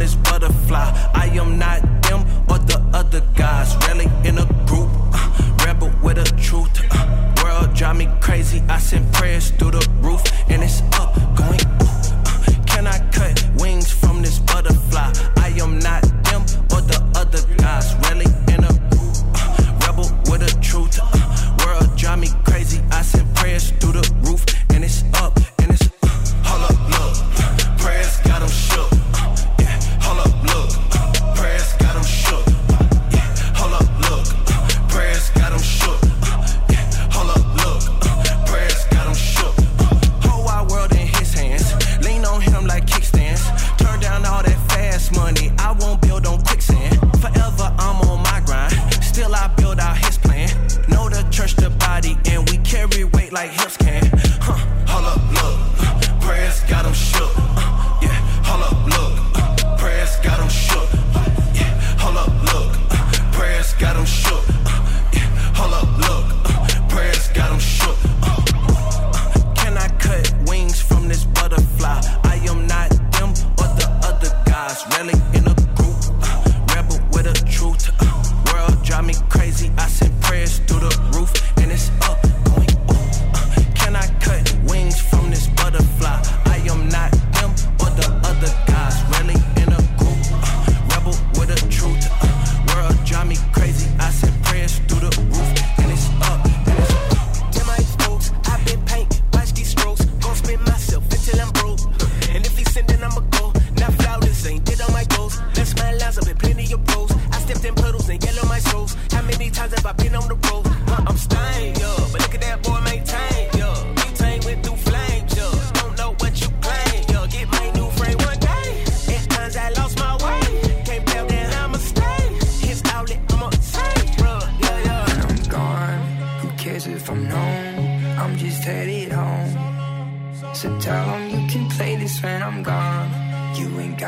this butterfly. I am not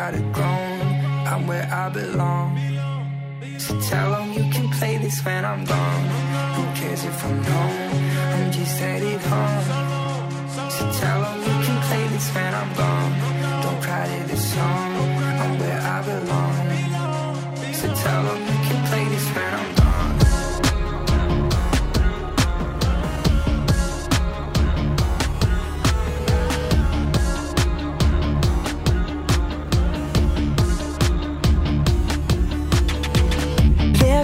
got it grown. I'm where I belong. So tell them you can play this when I'm gone. Who cares if I'm gone? I'm just headed home. So tell them you can play this when I'm gone. Don't cry to this song. I'm where I belong. So tell them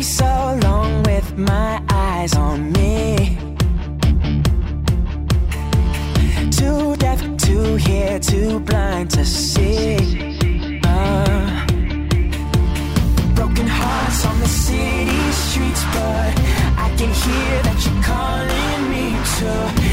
so long with my eyes on me. Too deaf to hear, too blind to see. Uh, broken hearts on the city streets, but I can hear that you're calling me to.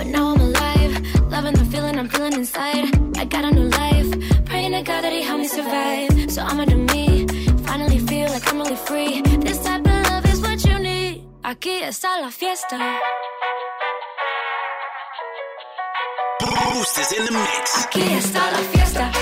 But now I'm alive, loving the feeling I'm feeling inside. I got a new life, praying to God that He helped me survive. So I'ma do me, finally feel like I'm really free. This type of love is what you need. Aquí está la fiesta. Bruce is in the mix. Aquí está la fiesta.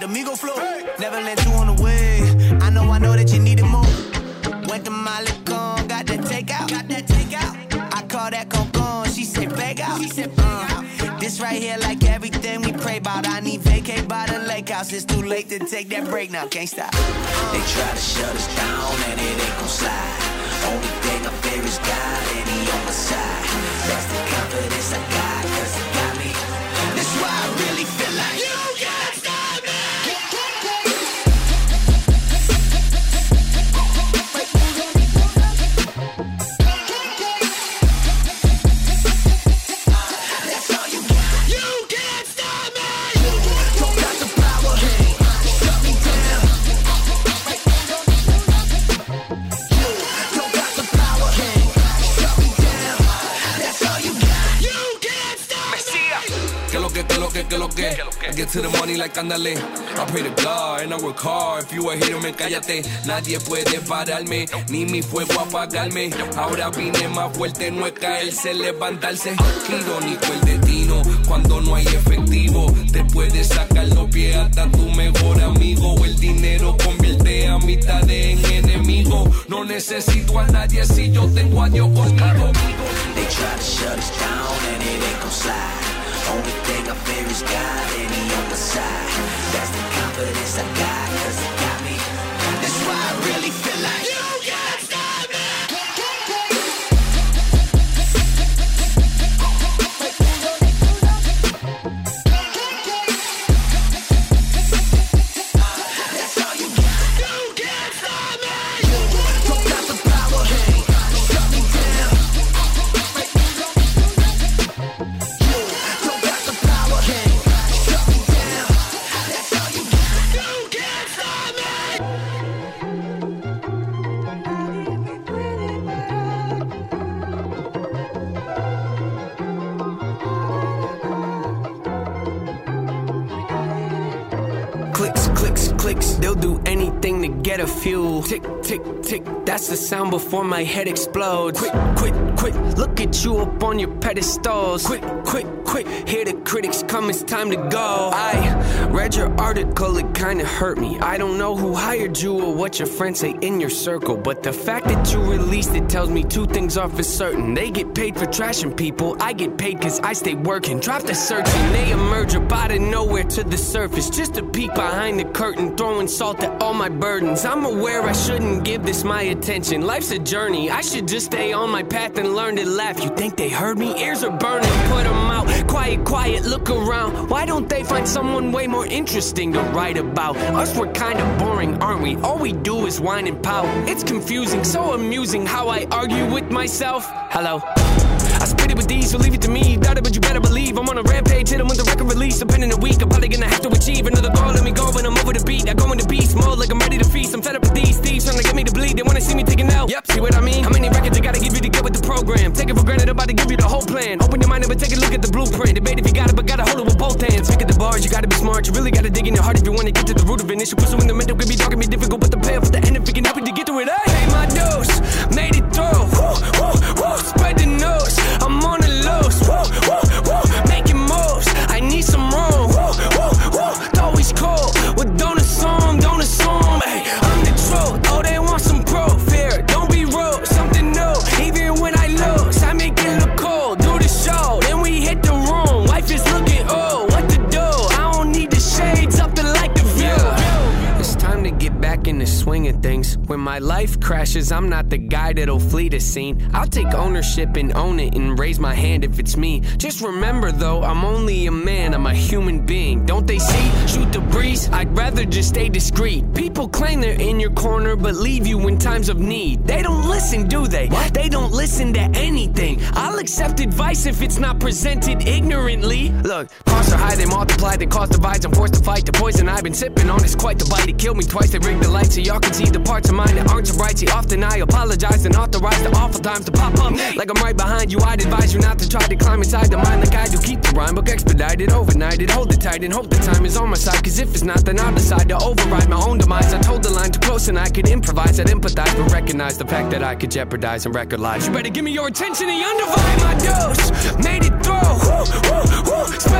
The Migo flow. Never let you on the way. I know, I know that you need it more. Went to Malecon, got that takeout. Got that takeout. I call that con con. She said beg out. She said uh, This right here, like everything we pray about. I need vacate by the lake house. It's too late to take that break now. Can't stop. They try to shut us down and it ain't gon' slide. Only thing I fear is God and he on my side. That's the confidence I I get to the money like andale. I pray to God and I work hard. If you a hater, me cállate. Nadie puede pararme, ni mi fuego apagarme. Ahora vine más fuerte, no es caerse, levantarse. Qué irónico el destino cuando no hay efectivo. Te puedes sacar los pies hasta tu mejor amigo. El dinero convierte a amistades en enemigos. No necesito a nadie si yo tengo a Dios conmigo. They try to shut us down and it ain't. Only thing I fear is God and he on my side. That's the confidence I got, cause he got clicks, they'll do anything to get a few. Tick, tick, tick, that's the sound before my head explodes. Quick, quick, quick, look at you up on your pedestals. Quick, quick, quick, hear the critics come, it's time to go. I read your article, it kinda hurt me. I don't know who hired you or what your friends say in your circle, but the fact that you released it tells me two things are for certain. They get paid for trashing people, I get paid cause I stay working. Drop the searching, they emerge up out of nowhere to the surface. Just a peek behind the curtain, throwing salt at all my burdens. I'm aware I shouldn't give this my attention. Life's a journey, I should just stay on my path and learn to laugh. You think they heard me? Ears are burning, put them. Quiet, quiet, look around. Why don't they find someone way more interesting to write about? Us, we're kinda boring, aren't we? All we do is whine and pout. It's confusing, so amusing how I argue with myself. Hello. I spit it with these, so leave it to me. Doubt it, but you better believe I'm on a rampage. Hit 'em with the record release. Depending a week, I'm probably gonna have to achieve another goal. Let me go when I'm over the beat. I go into beast mode like I'm ready to feast. I'm fed up with these thieves trying to get me to bleed. They wanna see me taking out. Yep, see what I mean? How many records I gotta give you to get with the program. Take it for granted, about to give you the whole plan. Blueprint. Debate if you got it, but gotta hold it with both hands. Pick at the bars, you gotta be smart. You really gotta dig in your heart if you wanna get to the root of it. Initial pursuing the mental could be dark and be difficult, but When my life crashes, I'm not the guy that'll flee the scene. I'll take ownership and own it and raise my hand if it's me. Just remember though, I'm only a man, I'm a human being. Don't they see? Shoot the breeze, I'd rather just stay discreet. People claim they're in your corner, but leave you in times of need. They don't listen, do they? What? They don't listen to anything. I'll accept advice if it's not presented ignorantly. Look, costs are high, they multiply, they cause divides. I'm forced to fight the poison I've been sipping on. It's quite the bite. It killed me twice. They rigged the light so y'all can see the parts of mine that aren't so bright. See, often I apologize and authorize the awful times to pop up. Like I'm right behind you. I'd advise you not to try to climb inside the mind like I do. Keep the rhyme book expedited, overnighted. Hold it tight and hope the time is on my side. Cause if it's not, then I'll decide to override my own demise. I told the line too close and I could improvise. I'd empathize, but recognize the fact that I could jeopardize and record lives. You better give me your attention and undivided my dose. Made it through. Woo, woo, woo.